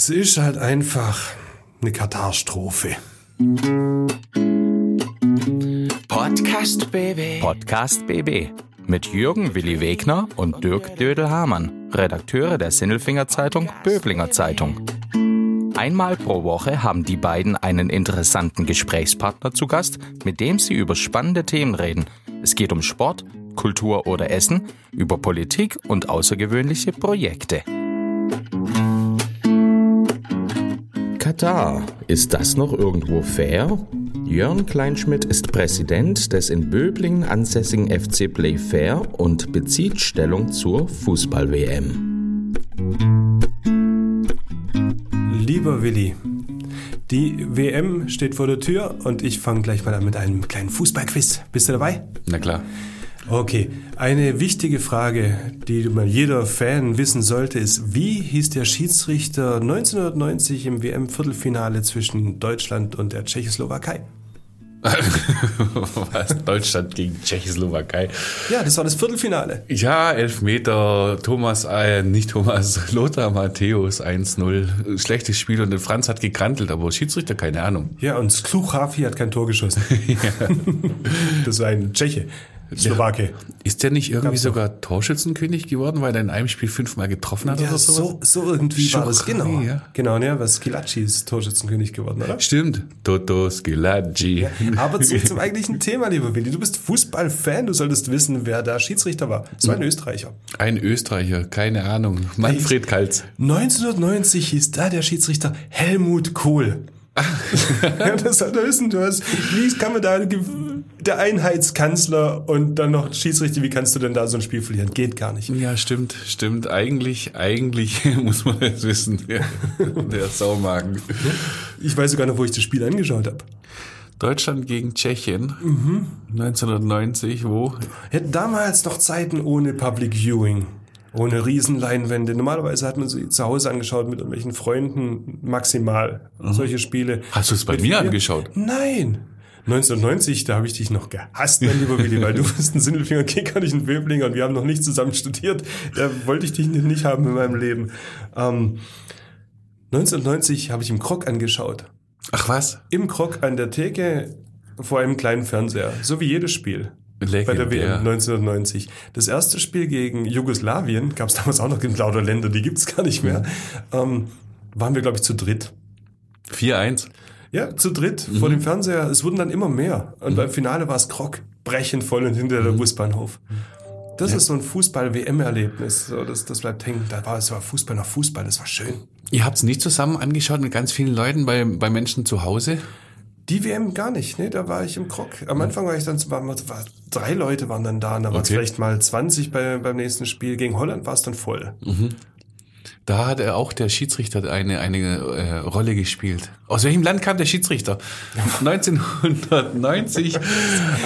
Es ist halt einfach eine Katastrophe. Podcast BB. Podcast BB mit Jürgen Willi Wegner und Dirk Dödel-Hamann, Redakteure der Sinnelfinger Zeitung Böblinger Zeitung. Einmal pro Woche haben die beiden einen interessanten Gesprächspartner zu Gast, mit dem sie über spannende Themen reden. Es geht um Sport, Kultur oder Essen, über Politik und außergewöhnliche Projekte. Katar, ist das noch irgendwo fair? Jörn Kleinschmidt ist Präsident des in Böblingen ansässigen FC Playfair und bezieht Stellung zur Fußball-WM. Lieber Willi, die WM steht vor der Tür und ich fange gleich mal an mit einem kleinen Fußballquiz. Bist du dabei? Na klar. Okay, eine wichtige Frage, die jeder Fan wissen sollte, ist, wie hieß der Schiedsrichter 1990 im WM-Viertelfinale zwischen Deutschland und der Tschechoslowakei? Was? Deutschland gegen Tschechoslowakei. Ja, das war das Viertelfinale. Ja, Elfmeter, Thomas, äh, nicht Thomas, Lothar Matthäus 1-0. Schlechtes Spiel und Franz hat gekrantelt, aber Schiedsrichter, keine Ahnung. Ja, und Skluchavi hat kein Tor geschossen. das war ein Tscheche. Slowake. Ist der nicht irgendwie sogar Torschützenkönig geworden, weil er in einem Spiel fünfmal getroffen hat Ja, oder so? so, so irgendwie war das. Genau. ja. Genau, ne, was Skilacci ist Torschützenkönig geworden, oder? Stimmt. Toto Skilaggi. Aber zurück zum eigentlichen Thema, lieber Willi. Du bist Fußballfan, du solltest wissen, wer da Schiedsrichter war. War ein Österreicher. Ein Österreicher, keine Ahnung. Manfred Kaltz. 1990 hieß da der Schiedsrichter Helmut Kohl. Ja, das hat wissen, du hast, wie kann man da, der Einheitskanzler und dann noch Schiedsrichter, wie kannst du denn da so ein Spiel verlieren? Geht gar nicht. Ja, stimmt, stimmt. Eigentlich, eigentlich muss man es wissen. Der, der Saumagen. Ich weiß sogar noch, wo ich das Spiel angeschaut habe. Deutschland gegen Tschechien. 1990, wo? Ja, damals noch Zeiten ohne Public Viewing. Ohne Riesenleinwände. Normalerweise hat man sie zu Hause angeschaut mit irgendwelchen Freunden maximal. Solche Spiele. Hast du es bei mir vier- angeschaut? Nein. 1990, da habe ich dich noch gehasst, mein lieber Willi, weil du bist ein Sinnelfinger Kicker, nicht ein Böblinger und wir haben noch nicht zusammen studiert. Da wollte ich dich nicht haben in meinem Leben. Ähm, 1990 habe ich im Krog angeschaut. Ach was? Im Krog an der Theke vor einem kleinen Fernseher. So wie jedes Spiel. Bei der WM Legendär. 1990. Das erste Spiel gegen Jugoslawien, gab es damals auch noch in lauter Länder, die gibt's gar nicht mehr, ähm, waren wir, glaube ich, zu dritt. 4-1. Ja, zu dritt vor dem Fernseher. Es wurden dann immer mehr. Und beim Finale war es Krog, brechend voll und hinter der Busbahnhof. Das ist so ein Fußball-WM-Erlebnis. So, das, das bleibt hängen. Da war es war Fußball nach Fußball, das war schön. Ihr habt es nicht zusammen angeschaut mit ganz vielen Leuten bei, bei Menschen zu Hause? Die WM gar nicht, ne? Da war ich im Krog. Am Anfang war ich dann, war, war, drei Leute waren dann da, und da waren es Okay. vielleicht mal 20 bei, beim nächsten Spiel. Gegen Holland war es dann voll. Da hat er auch der Schiedsrichter eine, eine äh, Rolle gespielt. Aus welchem Land kam der Schiedsrichter? 1990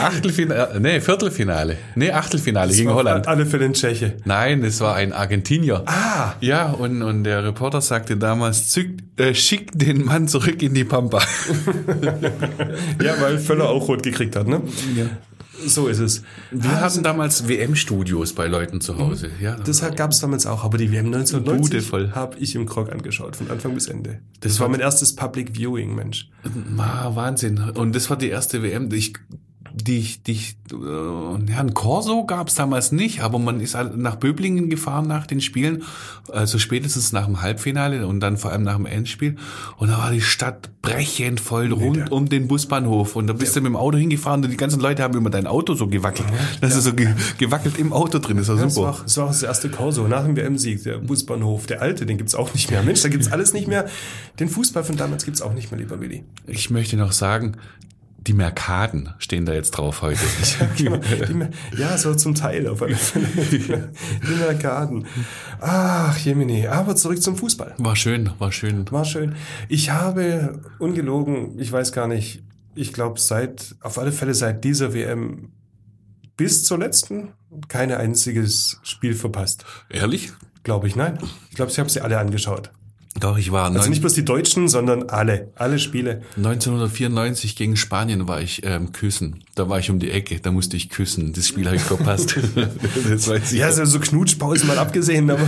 Achtelfinale, nee, Viertelfinale. Nee, Achtelfinale gegen War Holland. Alle Fälle in Tscheche. Nein, es war ein Argentinier. Ah, Ja, und, und der Reporter sagte damals, zück, äh, schick den Mann zurück in die Pampa. ja, weil Völler auch rot gekriegt hat, ne? Ja. So ist es. Wir hatten damals WM-Studios bei Leuten zu Hause. Ja, Das gab es damals auch, aber die WM Bude 1990 voll. habe ich im Krog angeschaut, von Anfang bis Ende. Das, war mein erstes Public Viewing, Mensch. Ah, Wahnsinn. Und das war die erste WM, die ich, die ich, die ich, äh, ja, ein Corso gab es damals nicht, aber man ist halt nach Böblingen gefahren nach den Spielen, also spätestens nach dem Halbfinale und dann vor allem nach dem Endspiel. Und da war die Stadt brechend voll rund der- um den Busbahnhof. Und da bist du mit dem Auto hingefahren und die ganzen Leute haben immer dein Auto so gewackelt. Das ist so ge gewackelt im Auto drin, das war Das super. war, auch- das war auch das erste Corso nach dem WM-Sieg, der Busbahnhof, der alte, den gibt's auch nicht mehr. Mensch, da gibt's alles nicht mehr. Den Fußball von damals gibt's auch nicht mehr, lieber Willi. Ich möchte noch sagen, die Merkaden stehen da jetzt drauf heute. Genau. Ja, so zum Teil auf alle Fälle. Die Merkaden. Ach, Jemini. Aber zurück zum Fußball. War schön, war schön. War schön. Ich habe ungelogen, ich weiß gar nicht, ich glaube seit, auf alle Fälle seit dieser WM bis zur letzten kein einziges Spiel verpasst. Ehrlich? Glaube ich, nein. Ich glaube, ich habe sie alle angeschaut. Doch, ich war Also nicht bloß die Deutschen, sondern alle, alle Spiele. 1994 gegen Spanien war ich ähm, küssen. Da war ich um die Ecke, da musste ich küssen. Das Spiel habe ich verpasst. das weiß ich. Ja, so, so Knutschpausen mal abgesehen, aber,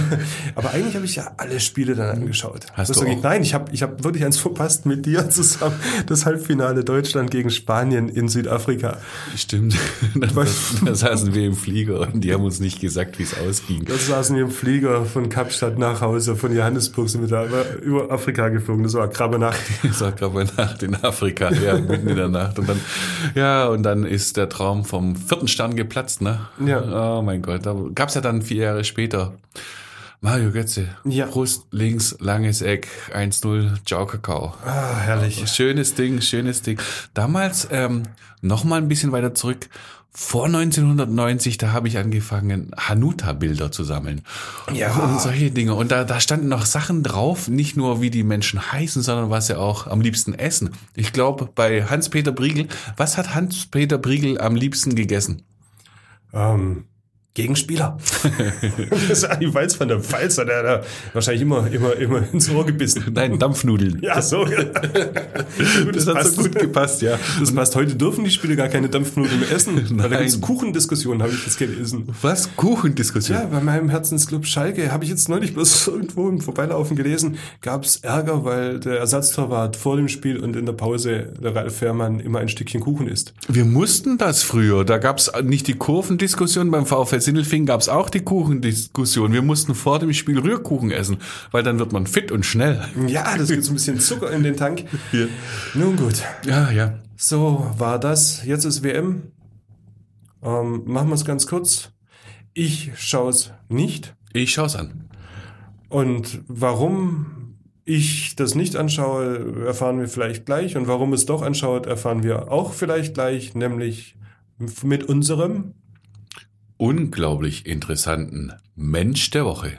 aber eigentlich habe ich ja alle Spiele dann angeschaut. Hast Was du auch? Nein, ich habe ich hab wirklich eins verpasst mit dir zusammen. Das Halbfinale Deutschland gegen Spanien in Südafrika. Stimmt. Da, da, da saßen wir im Flieger und die haben uns nicht gesagt, wie es ausging. Da saßen wir im Flieger von Kapstadt nach Hause, von Johannesburg sind wir da über Afrika geflogen. Das war eine krasse Nacht. Ich sag gerade mal Nacht in Afrika, ja, mitten in der Nacht. Und dann, ja, und dann ist der Traum vom vierten Stern geplatzt, ne? Ja. Oh mein Gott, da gab's ja dann vier Jahre später. Mario Götze, Ja. Brust links, langes Eck, 1-0, Ciao Kakao. Ah, herrlich. Schönes Ding, schönes Ding. Damals, ähm, noch mal ein bisschen weiter zurück, vor 1990, da habe ich angefangen, Hanuta-Bilder zu sammeln. Ja. Und solche Dinge. Und da, da standen noch Sachen drauf, nicht nur wie die Menschen heißen, sondern was sie auch am liebsten essen. Ich glaube, bei Hans-Peter Briegel, was hat Hans-Peter Briegel am liebsten gegessen? Ähm, Gegenspieler. das ist Adi Walz von der Pfalz, der hat da wahrscheinlich immer, immer, immer ins Ohr gebissen. Nein, Dampfnudeln. Ja, so. Gut, das hat so gut gepasst, ja. Das passt. Heute dürfen die Spieler gar keine Dampfnudeln mehr essen. Da Nein. gibt's Kuchendiskussionen, habe ich jetzt gelesen. Was? Kuchendiskussion? Ja, bei meinem Herzensclub Schalke habe ich jetzt neulich bloß irgendwo im Vorbeilaufen gelesen, gab's Ärger, weil der Ersatztorwart vor dem Spiel und in der Pause der Ralf Fährmann immer ein Stückchen Kuchen isst. Wir mussten das früher. Da gab's nicht die Kurvendiskussion, beim VfL Sindelfingen gab's auch die Kuchendiskussion. Wir mussten vor dem Spiel Rührkuchen essen, weil dann wird man fit und schnell. Ja, das gibt so ein bisschen Zucker in den Tank. Ja. Nun gut. Ja, ja. So war das. Jetzt ist WM. Ähm, machen wir es ganz kurz. Ich schaue es nicht. Ich schau's an. Und warum ich das nicht anschaue, erfahren wir vielleicht gleich. Und warum es doch anschaut, erfahren wir auch vielleicht gleich, nämlich mit unserem. Unglaublich interessanten Mensch der Woche.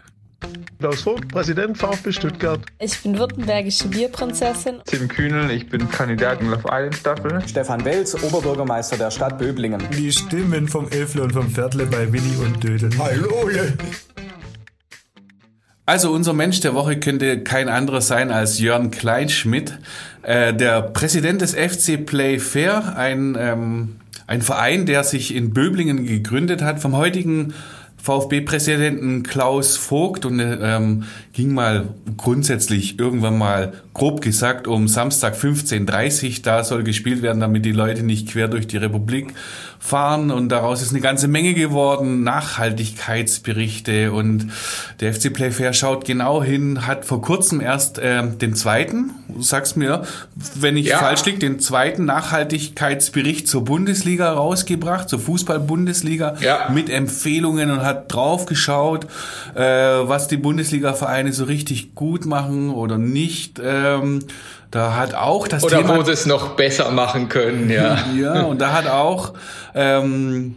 Klaus Vogt, Präsident VfB Stuttgart. Ich bin württembergische Bierprinzessin. Tim Kühnel, ich bin Kandidat in Love Island Staffel. Stefan Welz, Oberbürgermeister der Stadt Böblingen. Die Stimmen vom Elfle und vom Pferdle bei Willi und Dödel. Hallo! Also unser Mensch der Woche könnte kein anderer sein als Jörn Kleinschmidt, äh, der Präsident des FC Play Fair, ein, ähm, ein Verein, der sich in Böblingen gegründet hat, vom heutigen VfB-Präsidenten Klaus Vogt. Und ähm, ging mal grundsätzlich irgendwann mal grob gesagt um Samstag 15.30 da soll gespielt werden, damit die Leute nicht quer durch die Republik fahren und daraus ist eine ganze Menge geworden, Nachhaltigkeitsberichte und der FC Playfair schaut genau hin, hat vor kurzem erst ähm, den zweiten, du sagst mir, wenn ich Ja. falsch liege, den zweiten Nachhaltigkeitsbericht zur Bundesliga rausgebracht, zur Fußball-Bundesliga Ja. mit Empfehlungen und hat drauf geschaut, äh, was die Bundesliga-Vereine so richtig gut machen oder nicht. Ähm, da hat auch das Oder Thema wo sie es noch besser machen können, ja. ja, und da hat auch ähm,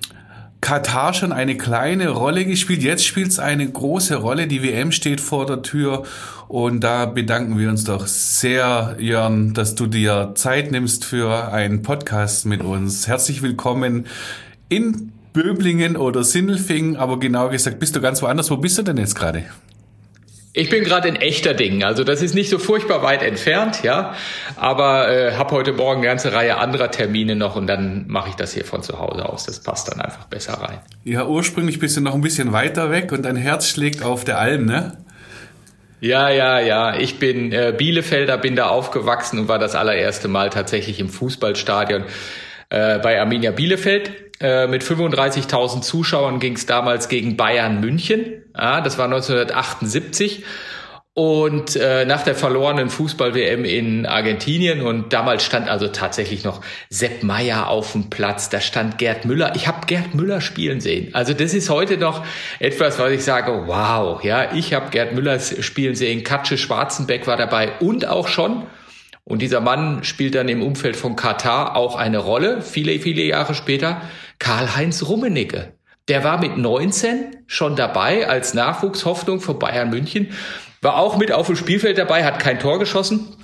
Katar schon eine kleine Rolle gespielt. Jetzt spielt es eine große Rolle. Die WM steht vor der Tür. Und da bedanken wir uns doch sehr, Jörn, dass du dir Zeit nimmst für einen Podcast mit uns. Herzlich willkommen in Böblingen oder Sindelfingen, aber genau gesagt, bist du ganz woanders. Wo bist du denn jetzt gerade? Ich bin gerade in echter Dingen, also das ist nicht so furchtbar weit entfernt, ja, aber äh, habe heute Morgen eine ganze Reihe anderer Termine noch und dann mache ich das hier von zu Hause aus. Das passt dann einfach besser rein. Ja, ursprünglich bist du noch ein bisschen weiter weg und dein Herz schlägt auf der Alm, ne? Ja, ja, ja. Ich bin äh, Bielefelder, bin da aufgewachsen und war das allererste Mal tatsächlich im Fußballstadion äh, bei Arminia Bielefeld. Äh, mit 35.000 Zuschauern ging es damals gegen Bayern München. Ja, das war 1978. Und äh, nach der verlorenen Fußball-WM in Argentinien und damals stand also tatsächlich noch Sepp Meier auf dem Platz, da stand Gerd Müller. Ich habe Gerd Müller spielen sehen. Also das ist heute noch etwas, was ich sage, wow, ja, ich habe Gerd Müller spielen sehen. Katsche Schwarzenbeck war dabei und auch schon und dieser Mann spielt dann im Umfeld von Katar auch eine Rolle, viele, viele Jahre später, Karl-Heinz Rummenigge. Der war mit 19 schon dabei als Nachwuchshoffnung von Bayern München, war auch mit auf dem Spielfeld dabei, hat kein Tor geschossen.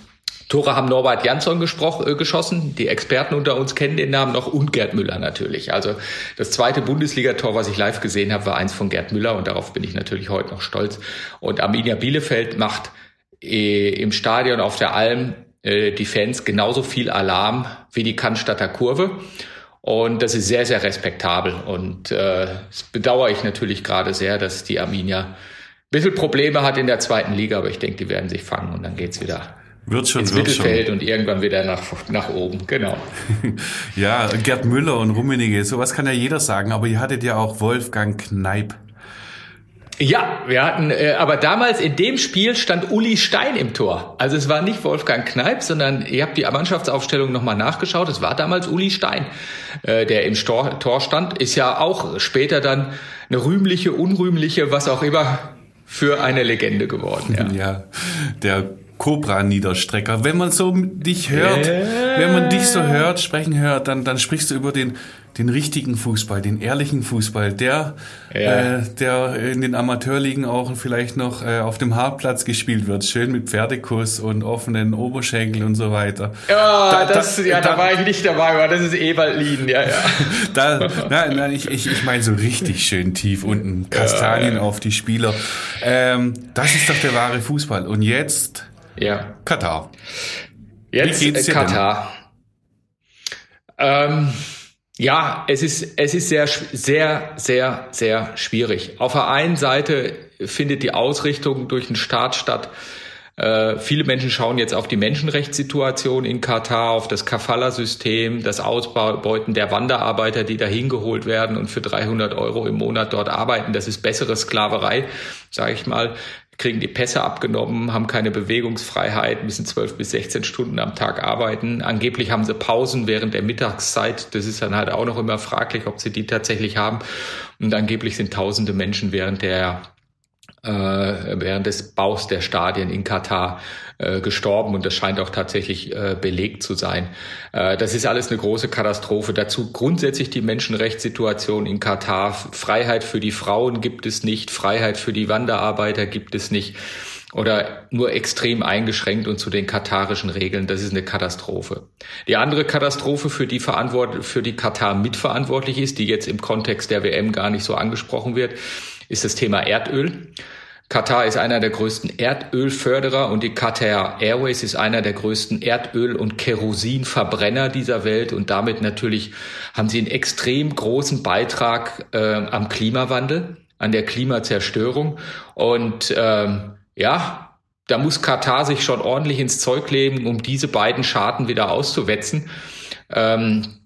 Tore haben Norbert Jansson äh, geschossen. Die Experten unter uns kennen den Namen noch und Gerd Müller natürlich. Also das zweite Bundesligator, was ich live gesehen habe, war eins von Gerd Müller und darauf bin ich natürlich heute noch stolz. Und Arminia Bielefeld macht äh, im Stadion auf der Alm äh, die Fans genauso viel Alarm wie die Cannstatter Kurve. Und das ist sehr, sehr respektabel. Und äh, das bedauere ich natürlich gerade sehr, dass die Arminia ein bisschen Probleme hat in der zweiten Liga, aber ich denke, die werden sich fangen und dann geht's wieder wird schon, ins wird Mittelfeld schon. und irgendwann wieder nach, nach oben. Genau. ja, Gerd Müller und Rummenigge, sowas kann ja jeder sagen, aber ihr hattet ja auch Wolfgang Kneip. Ja, wir hatten, äh, aber damals in dem Spiel stand Uli Stein im Tor. Also es war nicht Wolfgang Kneip, sondern ihr habt die Mannschaftsaufstellung nochmal nachgeschaut. Es war damals Uli Stein, äh, der im Stor Tor stand. Ist ja auch später dann eine rühmliche, unrühmliche, was auch immer, für eine Legende geworden. Ja, ja der Cobra-Niederstrecker. Wenn man so dich hört, äh. wenn man dich so hört, sprechen hört, dann, dann sprichst du über den, den richtigen Fußball, den ehrlichen Fußball, der, ja. äh, der in den Amateurligen auch vielleicht noch äh, auf dem Hartplatz gespielt wird, schön mit Pferdekuss und offenen Oberschenkel und so weiter. Ja, da, das, da, ja, da, da, war ich nicht dabei, aber das ist Ewald ja, ja. da, nein, nein, ich, ich, ich meine so richtig schön tief unten, Kastanien ja, auf die Spieler. Ähm, das ist doch der wahre Fußball. Und jetzt ja. Katar. Jetzt Wie geht's dir Katar. Ähm, ja, es ist, es ist sehr, sehr, sehr, sehr schwierig. Auf der einen Seite findet die Ausrichtung durch den Staat statt. Äh, viele Menschen schauen jetzt auf die Menschenrechtssituation in Katar, auf das Kafala-System, das Ausbeuten der Wanderarbeiter, die da hingeholt werden und für 300 Euro im Monat dort arbeiten. Das ist bessere Sklaverei, sage ich mal kriegen die Pässe abgenommen, haben keine Bewegungsfreiheit, müssen zwölf bis 16 Stunden am Tag arbeiten. Angeblich haben sie Pausen während der Mittagszeit. Das ist dann halt auch noch immer fraglich, ob sie die tatsächlich haben. Und angeblich sind tausende Menschen während der während des Baus der Stadien in Katar äh, gestorben und das scheint auch tatsächlich äh, belegt zu sein. Äh, das ist alles eine große Katastrophe. Dazu grundsätzlich die Menschenrechtssituation in Katar. Freiheit für die Frauen gibt es nicht, Freiheit für die Wanderarbeiter gibt es nicht oder nur extrem eingeschränkt und zu den katarischen Regeln. Das ist eine Katastrophe. Die andere Katastrophe, für die verantwort für die Katar mitverantwortlich ist, die jetzt im Kontext der WM gar nicht so angesprochen wird, ist das Thema Erdöl. Katar ist einer der größten Erdölförderer und die Qatar Airways ist einer der größten Erdöl- und Kerosinverbrenner dieser Welt und damit natürlich haben sie einen extrem großen Beitrag äh, am Klimawandel, an der Klimazerstörung und ähm, ja, da muss Katar sich schon ordentlich ins Zeug legen, um diese beiden Schaden wieder auszuwetzen. Ähm,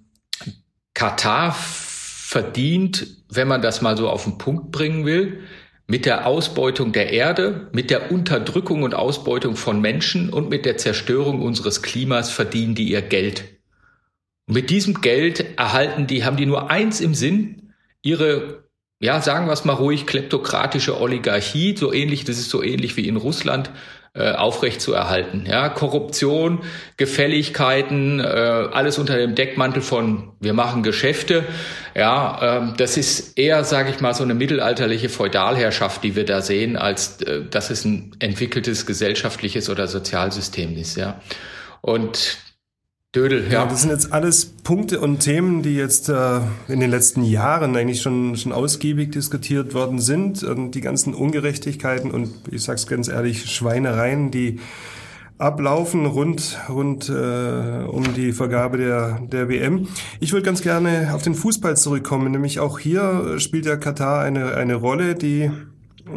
Katar verdient, wenn man das mal so auf den Punkt bringen will, mit der Ausbeutung der Erde, mit der Unterdrückung und Ausbeutung von Menschen und mit der Zerstörung unseres Klimas verdienen die ihr Geld. Und mit diesem Geld erhalten die, haben die nur eins im Sinn, ihre, ja, sagen wir es mal ruhig, kleptokratische Oligarchie, so ähnlich, das ist so ähnlich wie in Russland, äh, aufrecht zu erhalten. Ja, Korruption, Gefälligkeiten, äh, alles unter dem Deckmantel von wir machen Geschäfte. Ja, ähm, das ist eher, sage ich mal, so eine mittelalterliche Feudalherrschaft, die wir da sehen, als äh, dass es ein entwickeltes gesellschaftliches oder Sozialsystem ist. Ja, und Dödel, ja. ja. Das sind jetzt alles Punkte und Themen, die jetzt äh, in den letzten Jahren eigentlich schon, schon ausgiebig diskutiert worden sind. Und die ganzen Ungerechtigkeiten und ich sag's ganz ehrlich, Schweinereien, die ablaufen rund, rund äh, um die Vergabe der, der WM. Ich würde ganz gerne auf den Fußball zurückkommen, nämlich auch hier spielt ja Katar eine, eine Rolle, die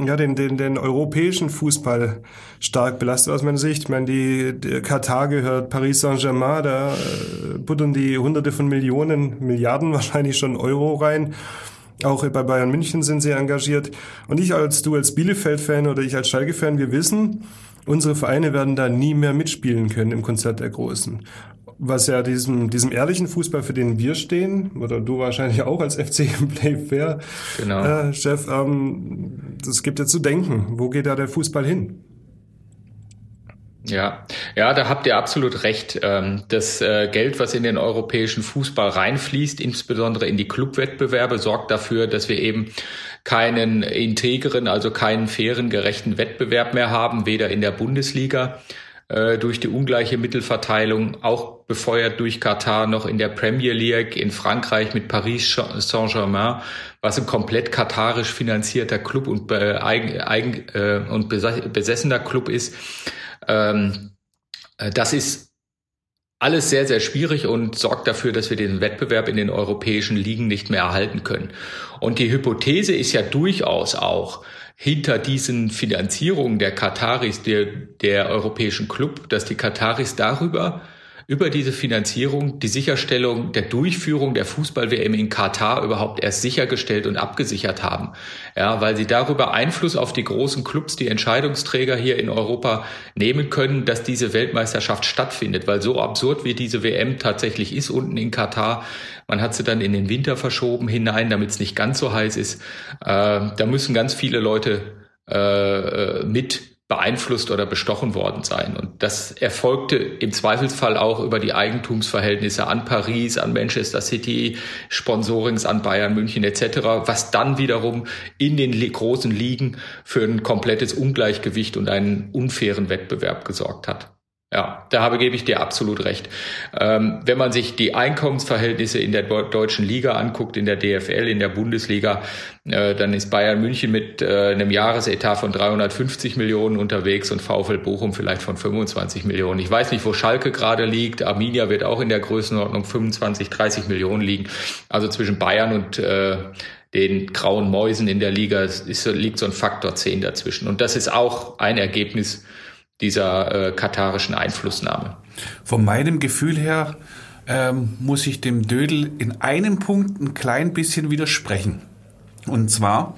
ja, den, den, den europäischen Fußball stark belastet aus meiner Sicht. Ich meine, die, die Katar gehört Paris Saint-Germain, da äh, buttern die hunderte von Millionen, Milliarden wahrscheinlich schon Euro rein. Auch bei Bayern München sind sie engagiert. Und ich als du als Bielefeld-Fan oder ich als Schalke-Fan, wir wissen, unsere Vereine werden da nie mehr mitspielen können im Konzert der Großen was ja diesem, diesem ehrlichen Fußball, für den wir stehen, oder du wahrscheinlich auch als FC Play Fair genau. äh, Chef, ähm, das gibt ja zu denken. Wo geht da der Fußball hin? Ja, ja, da habt ihr absolut recht. Ähm, das äh, Geld, was in den europäischen Fußball reinfließt, insbesondere in die Clubwettbewerbe, sorgt dafür, dass wir eben keinen integren, also keinen fairen, gerechten Wettbewerb mehr haben, weder in der Bundesliga äh, durch die ungleiche Mittelverteilung, auch befeuert durch Katar noch in der Premier League in Frankreich mit Paris Saint-Germain, was ein komplett katarisch finanzierter Club und, äh, eigen, eigen, äh, und besessener Club ist. Ähm, äh, das ist alles sehr, sehr schwierig und sorgt dafür, dass wir den Wettbewerb in den europäischen Ligen nicht mehr erhalten können. Und die Hypothese ist ja durchaus auch, hinter diesen Finanzierungen der Kataris, der, der europäischen Club, dass die Kataris darüber über diese Finanzierung die Sicherstellung der Durchführung der Fußball-WM in Katar überhaupt erst sichergestellt und abgesichert haben. Ja, weil sie darüber Einfluss auf die großen Clubs, die Entscheidungsträger hier in Europa nehmen können, dass diese Weltmeisterschaft stattfindet. Weil so absurd wie diese WM tatsächlich ist unten in Katar, man hat sie dann in den Winter verschoben hinein, damit es nicht ganz so heiß ist. Äh, da müssen ganz viele Leute äh, äh mit beeinflusst oder bestochen worden sein. Und das erfolgte im Zweifelsfall auch über die Eigentumsverhältnisse an Paris, an Manchester City, Sponsorings an Bayern München etc., was dann wiederum in den großen Ligen für ein komplettes Ungleichgewicht und einen unfairen Wettbewerb gesorgt hat. Ja, da habe, gebe ich dir absolut recht. Ähm, wenn man sich die Einkommensverhältnisse in der deutschen Liga anguckt, in der DFL, in der Bundesliga, äh, dann ist Bayern München mit äh, einem Jahresetat von 350 Millionen unterwegs und VfL Bochum vielleicht von 25 Millionen. Ich weiß nicht, wo Schalke gerade liegt. Arminia wird auch in der Größenordnung 25, 30 Millionen liegen. Also zwischen Bayern und äh, den grauen Mäusen in der Liga ist, liegt so ein Faktor 10 dazwischen. Und das ist auch ein Ergebnis dieser äh, katarischen Einflussnahme. Von meinem Gefühl her ähm, muss ich dem Dödel in einem Punkt ein klein bisschen widersprechen. Und zwar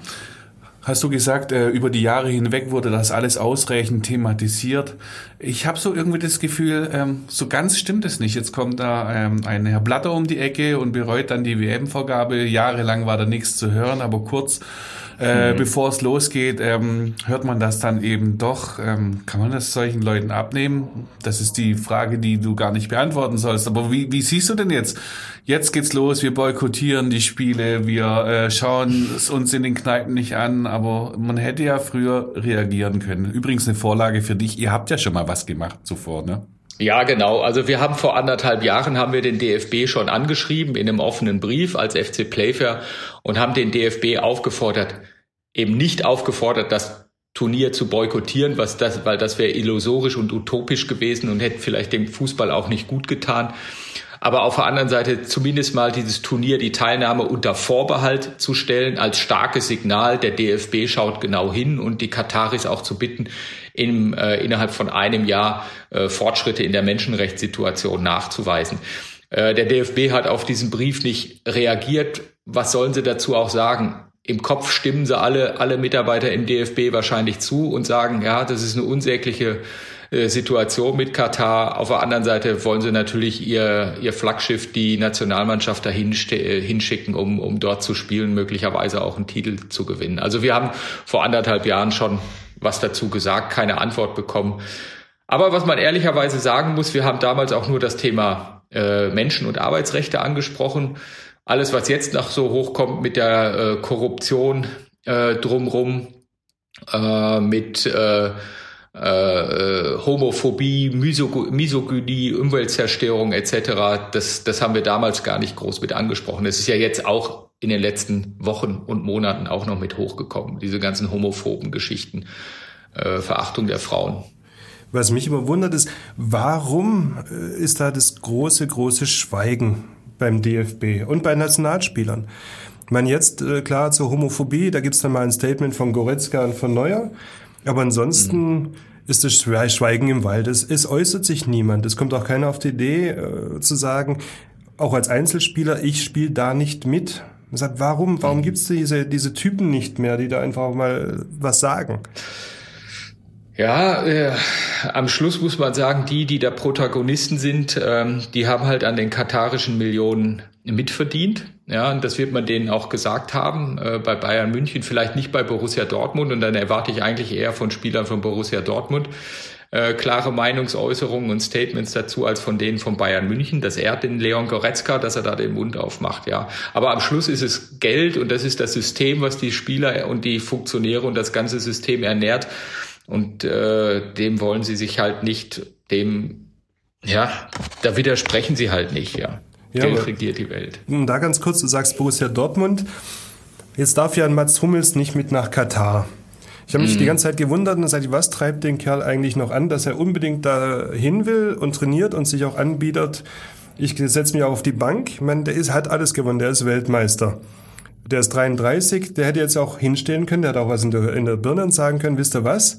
hast du gesagt, äh, über die Jahre hinweg wurde das alles ausreichend thematisiert. Ich habe so irgendwie das Gefühl, ähm, so ganz stimmt es nicht. Jetzt kommt da ähm, ein Herr Blatter um die Ecke und bereut dann die WM-Vorgabe. Jahrelang war da nichts zu hören, aber kurz äh, mhm. bevor es losgeht, ähm, hört man das dann eben doch. Ähm, kann man das solchen Leuten abnehmen? Das ist die Frage, die du gar nicht beantworten sollst. Aber wie, wie siehst du denn jetzt? Jetzt geht's los, wir boykottieren die Spiele, wir äh, schauen es uns in den Kneipen nicht an, aber man hätte ja früher reagieren können. Übrigens eine Vorlage für dich, ihr habt ja schon mal was gemacht zuvor, ne? Ja, genau. Also wir haben vor anderthalb Jahren haben wir den DFB schon angeschrieben in einem offenen Brief als FC Playfair und haben den DFB aufgefordert, eben nicht aufgefordert, das Turnier zu boykottieren, was das, weil das wäre illusorisch und utopisch gewesen und hätte vielleicht dem Fußball auch nicht gut getan. Aber auf der anderen Seite zumindest mal dieses Turnier, die Teilnahme unter Vorbehalt zu stellen, als starkes Signal. Der DFB schaut genau hin und die Kataris auch zu bitten, im, äh, innerhalb von einem Jahr äh, Fortschritte in der Menschenrechtssituation nachzuweisen. Äh, der DFB hat auf diesen Brief nicht reagiert. Was sollen sie dazu auch sagen? Im Kopf stimmen sie alle, alle Mitarbeiter im DFB wahrscheinlich zu und sagen, ja, das ist eine unsägliche äh, Situation mit Katar. Auf der anderen Seite wollen sie natürlich ihr, ihr Flaggschiff, die Nationalmannschaft dahin äh, hinschicken, um, um dort zu spielen, möglicherweise auch einen Titel zu gewinnen. Also wir haben vor anderthalb Jahren schon was dazu gesagt, keine Antwort bekommen. Aber was man ehrlicherweise sagen muss, wir haben damals auch nur das Thema äh, Menschen- und Arbeitsrechte angesprochen. Alles, was jetzt noch so hochkommt mit der äh, Korruption äh, drumrum, äh, mit äh, äh, Homophobie, Misogynie, Umweltzerstörung etc., das, das haben wir damals gar nicht groß mit angesprochen. Das ist ja jetzt auch in den letzten Wochen und Monaten auch noch mit hochgekommen, diese ganzen homophoben Geschichten, äh, Verachtung der Frauen. Was mich immer wundert ist, warum äh, ist da das große, große Schweigen beim DFB und bei Nationalspielern? Ich meine, jetzt äh, klar zur Homophobie, da gibt's dann mal ein Statement von Goretzka und von Neuer. Aber ansonsten mhm. ist das Schweigen im Wald. Es, es äußert sich niemand. Es kommt auch keiner auf die Idee äh, zu sagen, auch als Einzelspieler, ich spiele da nicht mit. Man sagt, warum, warum mhm. gibt's diese, diese Typen nicht mehr, die da einfach mal was sagen? Ja, äh, am Schluss muss man sagen, die, die da Protagonisten sind, ähm, die haben halt an den katarischen Millionen mitverdient. Ja, und das wird man denen auch gesagt haben äh, bei Bayern München, vielleicht nicht bei Borussia Dortmund. Und dann erwarte ich eigentlich eher von Spielern von Borussia Dortmund äh, klare Meinungsäußerungen und Statements dazu als von denen von Bayern München. Das ehrt den Leon Goretzka, dass er da den Mund aufmacht. Ja, aber am Schluss ist es Geld und das ist das System, was die Spieler und die Funktionäre und das ganze System ernährt. Und äh, dem wollen sie sich halt nicht dem, ja, da widersprechen sie halt nicht, ja. Ja, Geld regiert die Welt. Und Da ganz kurz, du sagst Borussia Dortmund. Jetzt darf ja ein Mats Hummels nicht mit nach Katar. Ich habe mich die ganze Zeit gewundert und gesagt, was treibt den Kerl eigentlich noch an, dass er unbedingt da hin will und trainiert und sich auch anbietet. Ich setze mich auch auf die Bank. Ich meine, der ist, hat alles gewonnen, der ist Weltmeister. Der ist 33, der hätte jetzt auch hinstehen können, der hat auch was in der, in der Birne und sagen können, wisst ihr was?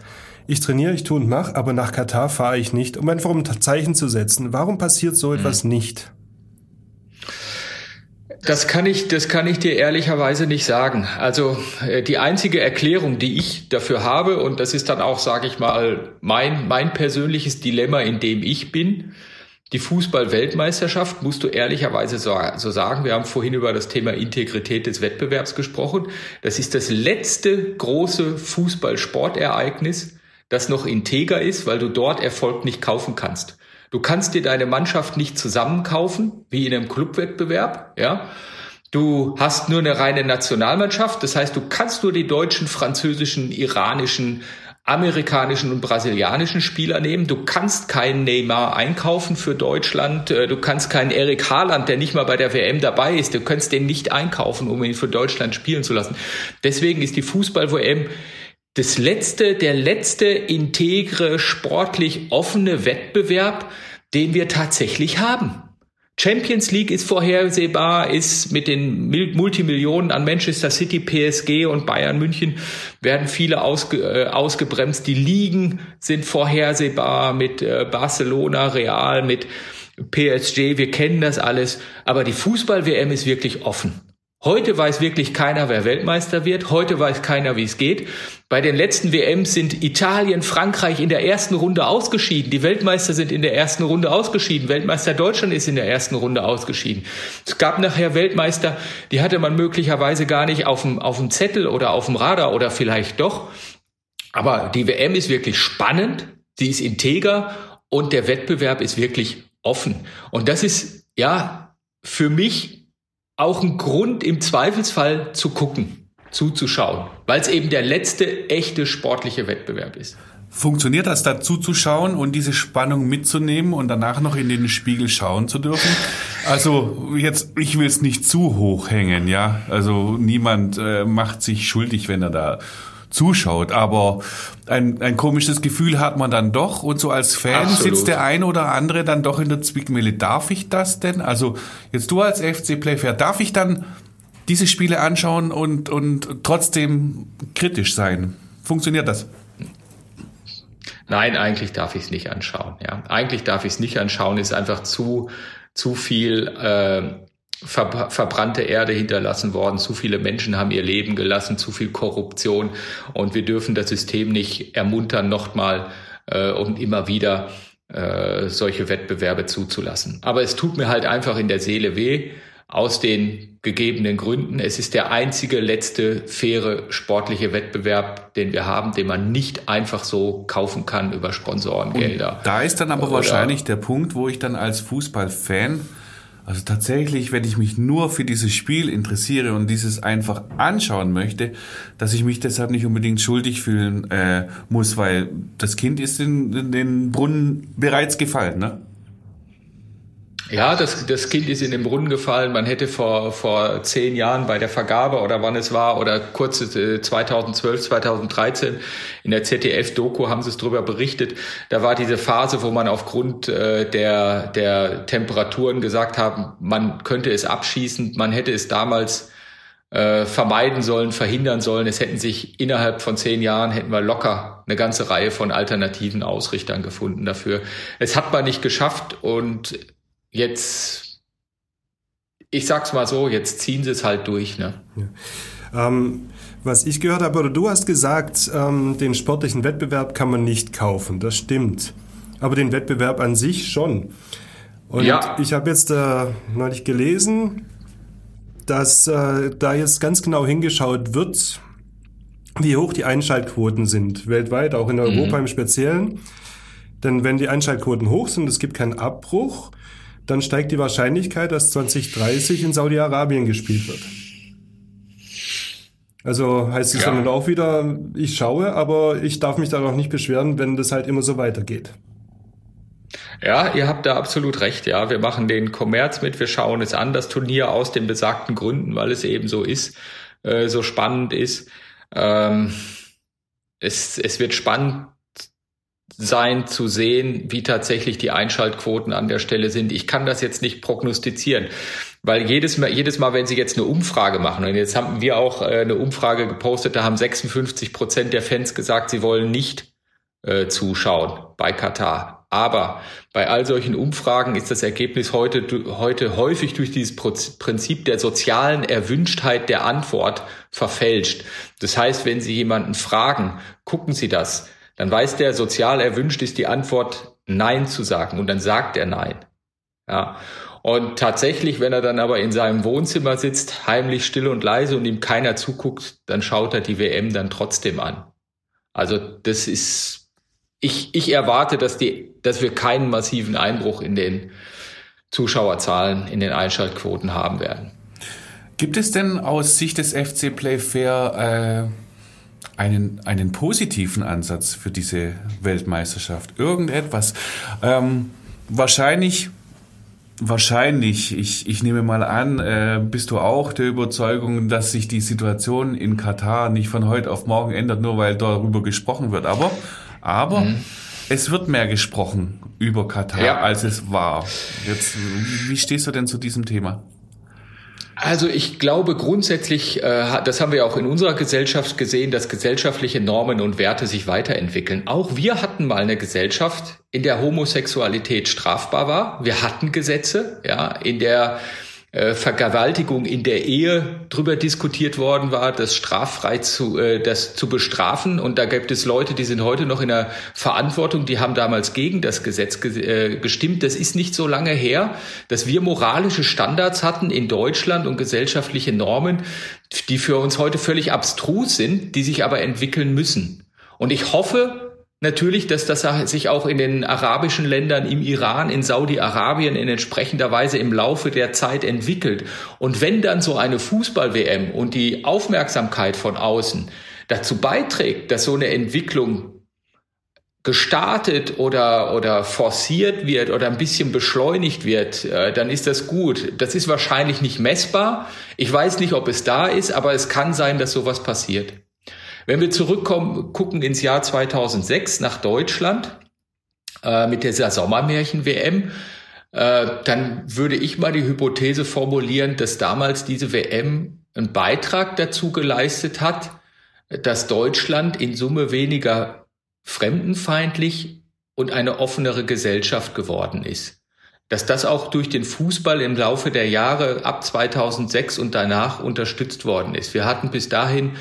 Ich trainiere, ich tue und mach, aber nach Katar fahre ich nicht, um einfach um ein Zeichen zu setzen. Warum passiert so etwas nicht? Das kann ich, das kann ich dir ehrlicherweise nicht sagen. Also äh, die einzige Erklärung, die ich dafür habe, und das ist dann auch, sage ich mal, mein mein persönliches Dilemma, in dem ich bin. Die Fußball-Weltmeisterschaft musst du ehrlicherweise so, sagen. Wir haben vorhin über das Thema Integrität des Wettbewerbs gesprochen. Das ist das letzte große Fußball-Sportereignis, das noch integer ist, weil du dort Erfolg nicht kaufen kannst. Du kannst dir deine Mannschaft nicht zusammenkaufen, wie in einem Clubwettbewerb, ja. Du hast nur eine reine Nationalmannschaft, das heißt, du kannst nur die deutschen, französischen, iranischen, amerikanischen und brasilianischen Spieler nehmen. Du kannst keinen Neymar einkaufen für Deutschland. Äh, Du kannst keinen Erik Haaland, der nicht mal bei der WM dabei ist. Du kannst den nicht einkaufen, um ihn für Deutschland spielen zu lassen. Deswegen ist die Fußball-WM das letzte, der letzte integre, sportlich offene Wettbewerb, den wir tatsächlich haben. Champions League ist vorhersehbar, ist mit den Mil- Multimillionen an Manchester City, PSG und Bayern München werden viele ausge, äh, ausgebremst. Die Ligen sind vorhersehbar mit äh, Barcelona, Real, mit PSG. Wir kennen das alles. Aber die Fußball-WM ist wirklich offen. Heute weiß wirklich keiner, wer Weltmeister wird. Heute weiß keiner, wie es geht. Bei den letzten WMs sind Italien, Frankreich in der ersten Runde ausgeschieden. Die Weltmeister sind in der ersten Runde ausgeschieden. Weltmeister Deutschland ist in der ersten Runde ausgeschieden. Es gab nachher Weltmeister, die hatte man möglicherweise gar nicht auf dem, auf dem Zettel oder auf dem Radar oder vielleicht doch. Aber die WM ist wirklich spannend, sie ist integer und der Wettbewerb ist wirklich offen. Und das ist, ja, für mich auch ein Grund im Zweifelsfall zu gucken, zuzuschauen, weil es eben der letzte echte sportliche Wettbewerb ist. Funktioniert das, da zuzuschauen und diese Spannung mitzunehmen und danach noch in den Spiegel schauen zu dürfen? Also jetzt, ich will es nicht zu hoch hängen, ja. Also niemand äh, macht sich schuldig, wenn er da zuschaut, aber ein, ein komisches Gefühl hat man dann doch und so als Fan Absolut. sitzt der ein oder andere dann doch in der Zwickmühle. Darf ich das denn? Also jetzt du als FC Playfair, darf ich dann diese Spiele anschauen und, und trotzdem kritisch sein? Funktioniert das? Nein, eigentlich darf ich es nicht anschauen. Ja, eigentlich darf ich es nicht anschauen. Ist einfach zu zu viel äh, ver verbrannte Erde hinterlassen worden. Zu viele Menschen haben ihr Leben gelassen. Zu viel Korruption und wir dürfen das System nicht ermuntern, nochmal äh, und immer wieder äh, solche Wettbewerbe zuzulassen. Aber es tut mir halt einfach in der Seele weh. Aus den gegebenen Gründen. Es ist der einzige letzte faire sportliche Wettbewerb, den wir haben, den man nicht einfach so kaufen kann über Sponsorengelder. Da ist dann aber Oder- wahrscheinlich der Punkt, wo ich dann als Fußballfan, also tatsächlich, wenn ich mich nur für dieses Spiel interessiere und dieses einfach anschauen möchte, dass ich mich deshalb nicht unbedingt schuldig fühlen äh, muss, weil das Kind ist in, in den Brunnen bereits gefallen, ne? Ja, das, das Kind ist in den Brunnen gefallen. Man hätte vor, vor zehn Jahren bei der Vergabe oder wann es war oder kurz äh, 2012, 2013 in der ZDF-Doku haben sie es drüber berichtet. Da war diese Phase, wo man aufgrund äh, der, der Temperaturen gesagt haben, man könnte es abschießen. Man hätte es damals äh, vermeiden sollen, verhindern sollen. Es hätten sich innerhalb von zehn Jahren hätten wir locker eine ganze Reihe von alternativen Ausrichtern gefunden dafür. Es hat man nicht geschafft und jetzt, ich sag's mal so, jetzt ziehen sie es halt durch, ne? Ähm, was ich gehört habe, oder du hast gesagt, ähm, den sportlichen Wettbewerb kann man nicht kaufen. Das stimmt. Aber den Wettbewerb an sich schon. Und Ja. ich habe jetzt äh, neulich gelesen, dass äh, da jetzt ganz genau hingeschaut wird, wie hoch die Einschaltquoten sind, weltweit, auch in Europa im Speziellen. Denn wenn die Einschaltquoten hoch sind, es gibt keinen Abbruch, dann steigt die Wahrscheinlichkeit, dass 2030 in Saudi-Arabien gespielt wird. Also heißt es Ja. dann auch wieder, ich schaue, aber ich darf mich da noch nicht beschweren, wenn das halt immer so weitergeht. Ja, ihr habt da absolut recht. Ja, wir machen den Kommerz mit, wir schauen es an, das Turnier aus den besagten Gründen, weil es eben so ist, äh, so spannend ist. Ähm, es, es wird spannend sein zu sehen, wie tatsächlich die Einschaltquoten an der Stelle sind. Ich kann das jetzt nicht prognostizieren, weil jedes Mal, jedes Mal, wenn Sie jetzt eine Umfrage machen, und jetzt haben wir auch äh, eine Umfrage gepostet, da haben 56 Prozent der Fans gesagt, sie wollen nicht äh, zuschauen bei Katar. Aber bei all solchen Umfragen ist das Ergebnis heute, heute häufig durch dieses Prinzip der sozialen Erwünschtheit der Antwort verfälscht. Das heißt, wenn Sie jemanden fragen, gucken Sie das, dann weiß der, sozial erwünscht ist die Antwort Nein zu sagen und dann sagt er Nein. Ja. Und tatsächlich, wenn er dann aber in seinem Wohnzimmer sitzt, heimlich still und leise und ihm keiner zuguckt, dann schaut er die WM dann trotzdem an. Also das ist, ich, ich erwarte, dass die, dass wir keinen massiven Einbruch in den Zuschauerzahlen, in den Einschaltquoten haben werden. Gibt es denn aus Sicht des FC Playfair äh einen, einen positiven Ansatz für diese Weltmeisterschaft. Irgendetwas. Ähm, wahrscheinlich, wahrscheinlich, ich, ich nehme mal an, äh, bist du auch der Überzeugung, dass sich die Situation in Katar nicht von heute auf morgen ändert, nur weil darüber gesprochen wird. Aber, aber, mhm. Es wird mehr gesprochen über Katar, ja. als es war. Jetzt, wie stehst du denn zu diesem Thema? Also ich glaube grundsätzlich, äh, das haben wir auch in unserer Gesellschaft gesehen, dass gesellschaftliche Normen und Werte sich weiterentwickeln. Auch wir hatten mal eine Gesellschaft, in der Homosexualität strafbar war. Wir hatten Gesetze, ja, in der äh, Vergewaltigung in der Ehe drüber diskutiert worden war, das straffrei zu, äh, das zu bestrafen. Und da gibt es Leute, die sind heute noch in der Verantwortung, die haben damals gegen das Gesetz ge äh, gestimmt. Das ist nicht so lange her, dass wir moralische Standards hatten in Deutschland und gesellschaftliche Normen, die für uns heute völlig abstrus sind, die sich aber entwickeln müssen. Und ich hoffe, Natürlich, dass das sich auch in den arabischen Ländern, im Iran, in Saudi-Arabien in entsprechender Weise im Laufe der Zeit entwickelt. Und wenn dann so eine Fußball-WM und die Aufmerksamkeit von außen dazu beiträgt, dass so eine Entwicklung gestartet oder, oder forciert wird oder ein bisschen beschleunigt wird, äh, dann ist das gut. Das ist wahrscheinlich nicht messbar. Ich weiß nicht, ob es da ist, aber es kann sein, dass sowas passiert. Wenn wir zurückkommen, gucken ins Jahr 2006 nach Deutschland äh, mit dieser Sommermärchen-WM, äh, dann würde ich mal die Hypothese formulieren, dass damals diese WM einen Beitrag dazu geleistet hat, dass Deutschland in Summe weniger fremdenfeindlich und eine offenere Gesellschaft geworden ist. Dass das auch durch den Fußball im Laufe der Jahre ab 2006 und danach unterstützt worden ist. Wir hatten bis dahin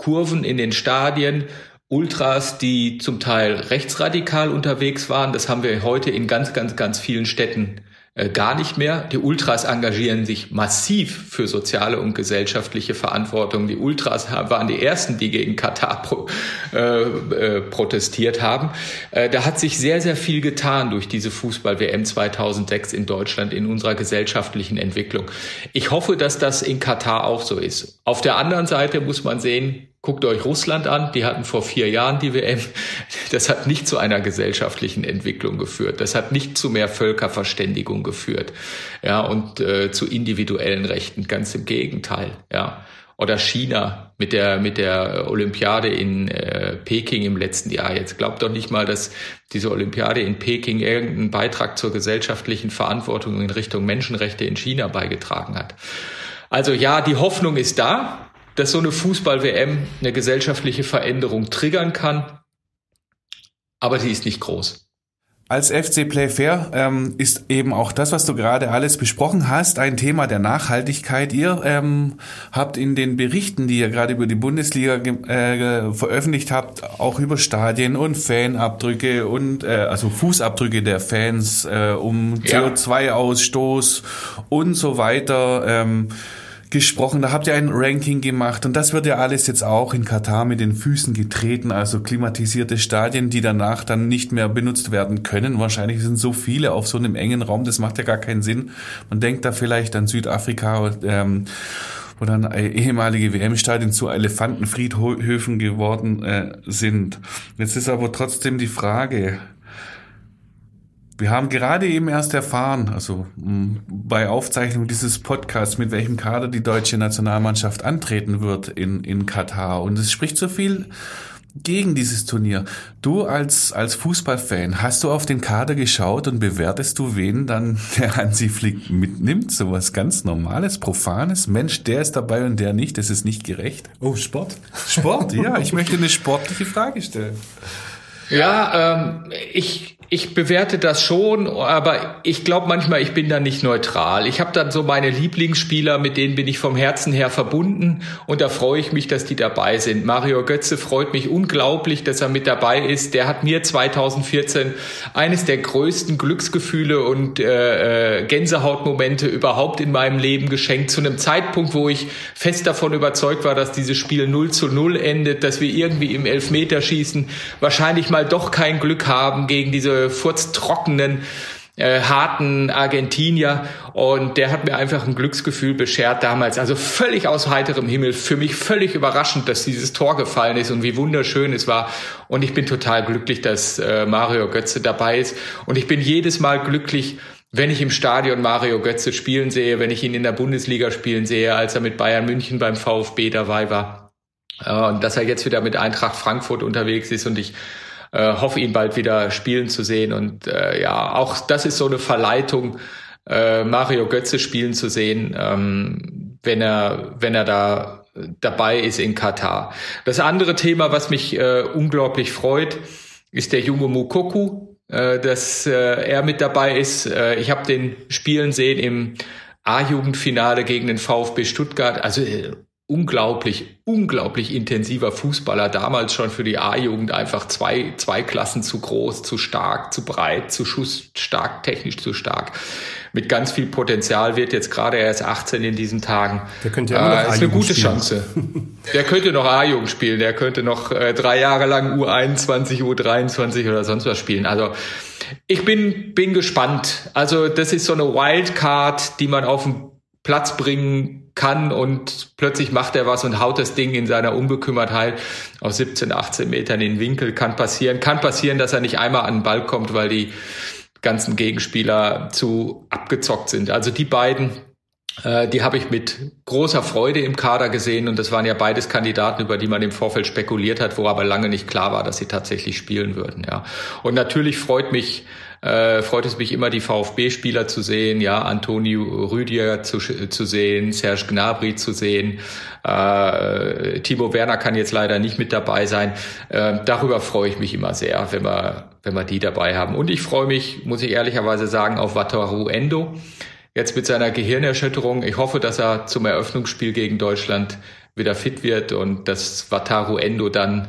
Kurven in den Stadien, Ultras, die zum Teil rechtsradikal unterwegs waren. Das haben wir heute in ganz, ganz, ganz vielen Städten äh, gar nicht mehr. Die Ultras engagieren sich massiv für soziale und gesellschaftliche Verantwortung. Die Ultras waren die ersten, die gegen Katar pro, äh, äh, protestiert haben. Äh, da hat sich sehr, sehr viel getan durch diese Fußball-WM 2006 in Deutschland in unserer gesellschaftlichen Entwicklung. Ich hoffe, dass das in Katar auch so ist. Auf der anderen Seite muss man sehen, Guckt euch Russland an, die hatten vor vier Jahren die WM. Das hat nicht zu einer gesellschaftlichen Entwicklung geführt. Das hat nicht zu mehr Völkerverständigung geführt. Ja, und äh, zu individuellen Rechten. Ganz im Gegenteil. Ja. Oder China mit der, mit der Olympiade in äh, Peking im letzten Jahr. Jetzt glaubt doch nicht mal, dass diese Olympiade in Peking irgendeinen Beitrag zur gesellschaftlichen Verantwortung in Richtung Menschenrechte in China beigetragen hat. Also ja, die Hoffnung ist da dass so eine Fußball-WM eine gesellschaftliche Veränderung triggern kann, aber die ist nicht groß. Als FC Playfair ähm, ist eben auch das, was du gerade alles besprochen hast, ein Thema der Nachhaltigkeit. Ihr ähm, habt in den Berichten, die ihr gerade über die Bundesliga äh, veröffentlicht habt, auch über Stadien und Fanabdrücke und äh, also Fußabdrücke der Fans, äh, um CO2-Ausstoß und so weiter. Ähm, gesprochen, da habt ihr ein Ranking gemacht und das wird ja alles jetzt auch in Katar mit den Füßen getreten, also klimatisierte Stadien, die danach dann nicht mehr benutzt werden können. Wahrscheinlich sind so viele auf so einem engen Raum, das macht ja gar keinen Sinn. Man denkt da vielleicht an Südafrika, ähm, wo dann ehemalige WM-Stadien zu Elefantenfriedhöfen geworden äh, sind. Jetzt ist aber trotzdem die Frage, Wir haben gerade eben erst erfahren, also mh, bei Aufzeichnung dieses Podcasts, mit welchem Kader die deutsche Nationalmannschaft antreten wird in, in Katar. Und es spricht so viel gegen dieses Turnier. Du als, als Fußballfan, hast du auf den Kader geschaut und bewertest du, wen dann der Hansi Flick mitnimmt? So was ganz Normales, Profanes? Mensch, der ist dabei und der nicht, das ist nicht gerecht. Oh, Sport? Sport, ja, ich möchte eine sportliche Frage stellen. Ja, ähm, ich, ich bewerte das schon, aber ich glaube manchmal, ich bin da nicht neutral. Ich habe dann so meine Lieblingsspieler, mit denen bin ich vom Herzen her verbunden und da freue ich mich, dass die dabei sind. Mario Götze freut mich unglaublich, dass er mit dabei ist. Der hat mir 2014 eines der größten Glücksgefühle und äh, äh, Gänsehautmomente überhaupt in meinem Leben geschenkt. Zu einem Zeitpunkt, wo ich fest davon überzeugt war, dass dieses Spiel 0 zu 0 endet, dass wir irgendwie im Elfmeterschießen wahrscheinlich mal doch kein Glück haben gegen diese furztrockenen, äh, harten Argentinier. Und der hat mir einfach ein Glücksgefühl beschert damals. Also völlig aus heiterem Himmel. Für mich völlig überraschend, dass dieses Tor gefallen ist und wie wunderschön es war. Und ich bin total glücklich, dass äh, Mario Götze dabei ist. Und ich bin jedes Mal glücklich, wenn ich im Stadion Mario Götze spielen sehe, wenn ich ihn in der Bundesliga spielen sehe, als er mit Bayern München beim VfB dabei war. Äh, und dass er jetzt wieder mit Eintracht Frankfurt unterwegs ist und ich äh, hoffe ihn bald wieder spielen zu sehen. Und äh, ja, auch das ist so eine Verleitung, äh, Mario Götze spielen zu sehen, ähm, wenn er, wenn er da dabei ist in Katar. Das andere Thema, was mich äh, unglaublich freut, ist der junge Mukoku, äh, dass äh, er mit dabei ist. Äh, ich habe den Spielen sehen im A-Jugendfinale gegen den VfB Stuttgart. Also äh, unglaublich, unglaublich intensiver Fußballer, damals schon für die A-Jugend einfach zwei, zwei Klassen zu groß, zu stark, zu breit, zu schussstark, technisch zu stark. Mit ganz viel Potenzial wird jetzt gerade erst 18 in diesen Tagen. Der könnte ja immer noch äh, ist eine gute spielen. Chance. Der könnte noch A-Jugend spielen, der könnte noch äh, drei Jahre lang U21, U23 oder sonst was spielen. Also ich bin, bin gespannt. Also das ist so eine Wildcard, die man auf den Platz bringen kann und plötzlich macht er was und haut das Ding in seiner Unbekümmertheit auf 17, 18 Metern in den Winkel. Kann passieren. Kann passieren, dass er nicht einmal an den Ball kommt, weil die ganzen Gegenspieler zu abgezockt sind. Also die beiden, äh, die habe ich mit großer Freude im Kader gesehen und das waren ja beides Kandidaten, über die man im Vorfeld spekuliert hat, wo aber lange nicht klar war, dass sie tatsächlich spielen würden. Ja. Und natürlich freut mich äh, freut es mich immer, die VfB-Spieler zu sehen, ja, Antonio Rüdiger zu, zu sehen, Serge Gnabry zu sehen. Äh, Timo Werner kann jetzt leider nicht mit dabei sein. Äh, darüber freue ich mich immer sehr, wenn wir, wenn wir die dabei haben. Und ich freue mich, muss ich ehrlicherweise sagen, auf Wataru Endo. Jetzt mit seiner Gehirnerschütterung. Ich hoffe, dass er zum Eröffnungsspiel gegen Deutschland wieder fit wird und dass Wataru Endo dann,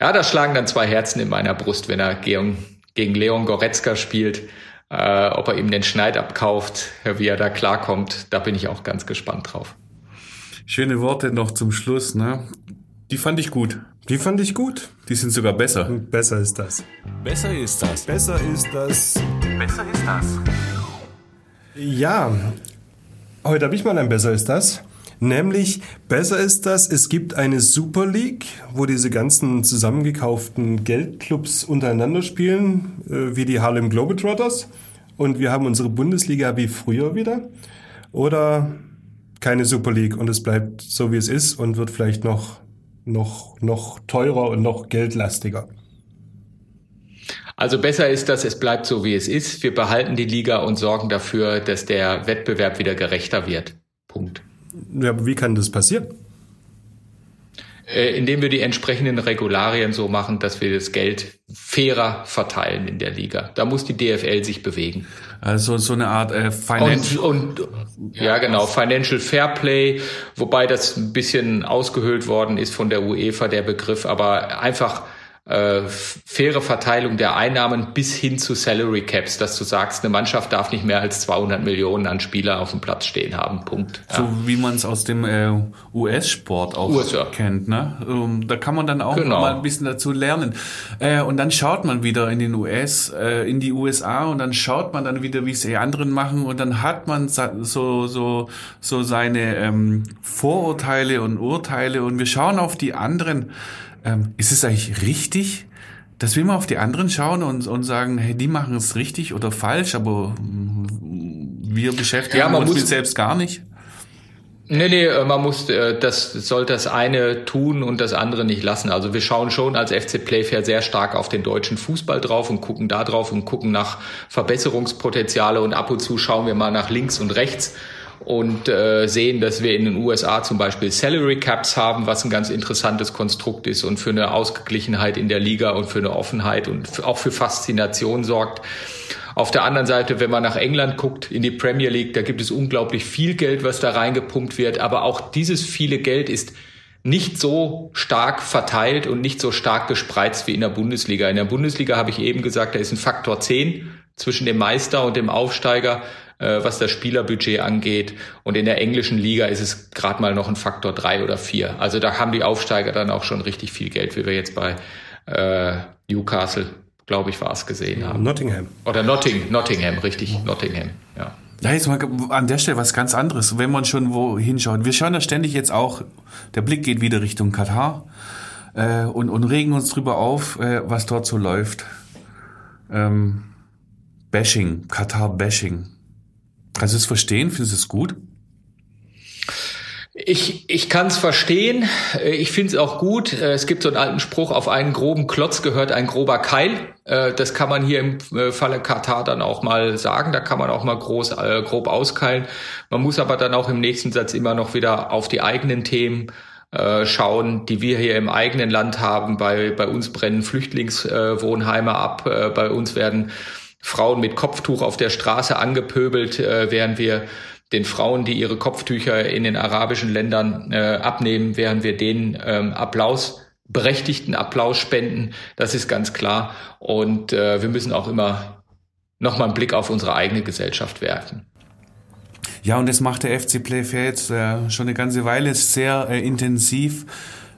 ja, da schlagen dann zwei Herzen in meiner Brust, wenn er gegen gegen Leon Goretzka spielt, äh, ob er ihm den Schneid abkauft, wie er da klarkommt, da bin ich auch ganz gespannt drauf. Schöne Worte noch zum Schluss, ne? Die fand ich gut. Die fand ich gut. Die sind sogar besser. Besser ist das. Besser ist das. Besser ist das. Besser ist das. Ja, heute habe ich mal ein Besser ist das. Nämlich, besser ist das, es gibt eine Super League, wo diese ganzen zusammengekauften Geldclubs untereinander spielen, äh, wie die Harlem Globetrotters. Und wir haben unsere Bundesliga wie früher wieder. Oder keine Super League und es bleibt so, wie es ist und wird vielleicht noch, noch, noch teurer und noch geldlastiger. Also besser ist das, es bleibt so, wie es ist. Wir behalten die Liga und sorgen dafür, dass der Wettbewerb wieder gerechter wird. Punkt. Ja, aber wie kann das passieren? Äh, indem wir die entsprechenden Regularien so machen, dass wir das Geld fairer verteilen in der Liga. Da muss die DFL sich bewegen. Also so eine Art äh, Financial. Und, und ja, genau, Financial Fairplay, wobei das ein bisschen ausgehöhlt worden ist von der UEFA, der Begriff, aber einfach äh, faire Verteilung der Einnahmen bis hin zu Salary Caps, dass du sagst, eine Mannschaft darf nicht mehr als 200 Millionen an Spieler auf dem Platz stehen haben. Punkt. Ja. So wie man es aus dem äh, US-Sport auch USA. kennt. Ne? Ähm, da kann man dann auch genau. mal ein bisschen dazu lernen. Äh, und dann schaut man wieder in den US, äh, in die USA und dann schaut man dann wieder, wie es die anderen machen und dann hat man so so so seine ähm, Vorurteile und Urteile und wir schauen auf die anderen ähm, ist es eigentlich richtig, dass wir mal auf die anderen schauen und, und sagen, hey, die machen es richtig oder falsch, aber mm, wir beschäftigen Ja, man uns muss- mit selbst gar nicht. Nee, nee, äh, man muss äh, das soll das eine tun und das andere nicht lassen. Also wir schauen schon als FC Playfair sehr stark auf den deutschen Fußball drauf und gucken da drauf und gucken nach Verbesserungspotenziale und ab und zu schauen wir mal nach links und rechts und äh, sehen, dass wir in den USA zum Beispiel Salary Caps haben, was ein ganz interessantes Konstrukt ist und für eine Ausgeglichenheit in der Liga und für eine Offenheit und auch für Faszination sorgt. Auf der anderen Seite, wenn man nach England guckt, in die Premier League, da gibt es unglaublich viel Geld, was da reingepumpt wird. Aber auch dieses viele Geld ist nicht so stark verteilt und nicht so stark gespreizt wie in der Bundesliga. In der Bundesliga habe ich eben gesagt, da ist ein Faktor 10 zwischen dem Meister und dem Aufsteiger, äh, was das Spielerbudget angeht. Und in der englischen Liga ist es gerade mal noch ein Faktor 3 oder 4. Also da haben die Aufsteiger dann auch schon richtig viel Geld, wie wir jetzt bei äh, Newcastle, glaube ich, war es gesehen haben. Nottingham. Oder Notting, Nottingham, richtig, Nottingham, ja. Ja, jetzt mal an der Stelle was ganz anderes, wenn man schon wo hinschaut. Wir schauen ja ständig jetzt auch, der Blick geht wieder Richtung Katar äh, und, und regen uns drüber auf, äh, was dort so läuft. Ähm, Bashing, Katar-Bashing. Kannst du es verstehen? Findest du es gut? Ich, ich kann es verstehen. Äh, Ich finde es auch gut. Äh, Es gibt so einen alten Spruch, auf einen groben Klotz gehört ein grober Keil. Äh, Das kann man hier im Falle Katar dann auch mal sagen. Da kann man auch mal groß, grob auskeilen. Man muss aber dann auch im nächsten Satz immer noch wieder auf die eigenen Themen schauen, die wir hier im eigenen Land haben. Bei, bei uns brennen Flüchtlingswohnheime ab. Bei uns werden Frauen mit Kopftuch auf der Straße angepöbelt, äh, während wir den Frauen, die ihre Kopftücher in den arabischen Ländern äh, abnehmen, während wir denen ähm, Applaus, berechtigten Applaus spenden. Das ist ganz klar. Und äh, wir müssen auch immer nochmal einen Blick auf unsere eigene Gesellschaft werfen. Ja, und das macht der FC Playfair jetzt äh, schon eine ganze Weile sehr äh, intensiv.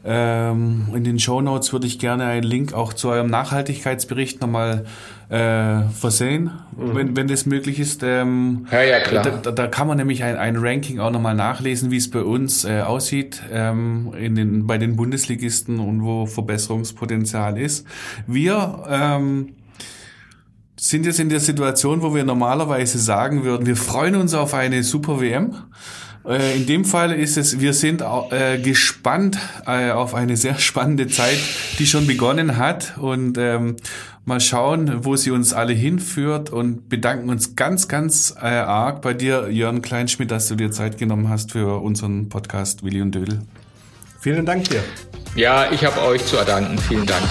Ähm, in den Shownotes würde ich gerne einen Link auch zu eurem Nachhaltigkeitsbericht nochmal äh, versehen, wenn, wenn das möglich ist. Ähm, Ja, ja, klar. Da, da, kann man nämlich ein, ein Ranking auch nochmal nachlesen, wie es bei uns äh, aussieht ähm, in den, bei den Bundesligisten und wo Verbesserungspotenzial ist. Wir ähm, sind jetzt in der Situation, wo wir normalerweise sagen würden, wir freuen uns auf eine Super WM. Äh, In dem Fall ist es, wir sind äh, gespannt äh, auf eine sehr spannende Zeit, die schon begonnen hat und ähm, mal schauen, wo sie uns alle hinführt und bedanken uns ganz, ganz äh, arg bei dir, Jörn Kleinschmidt, dass du dir Zeit genommen hast für unseren Podcast Willi und Dödel. Vielen Dank dir. Ja, ich habe euch zu erdanken. Vielen Dank.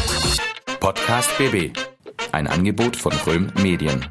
Podcast BB. Ein Angebot von Röhm Medien.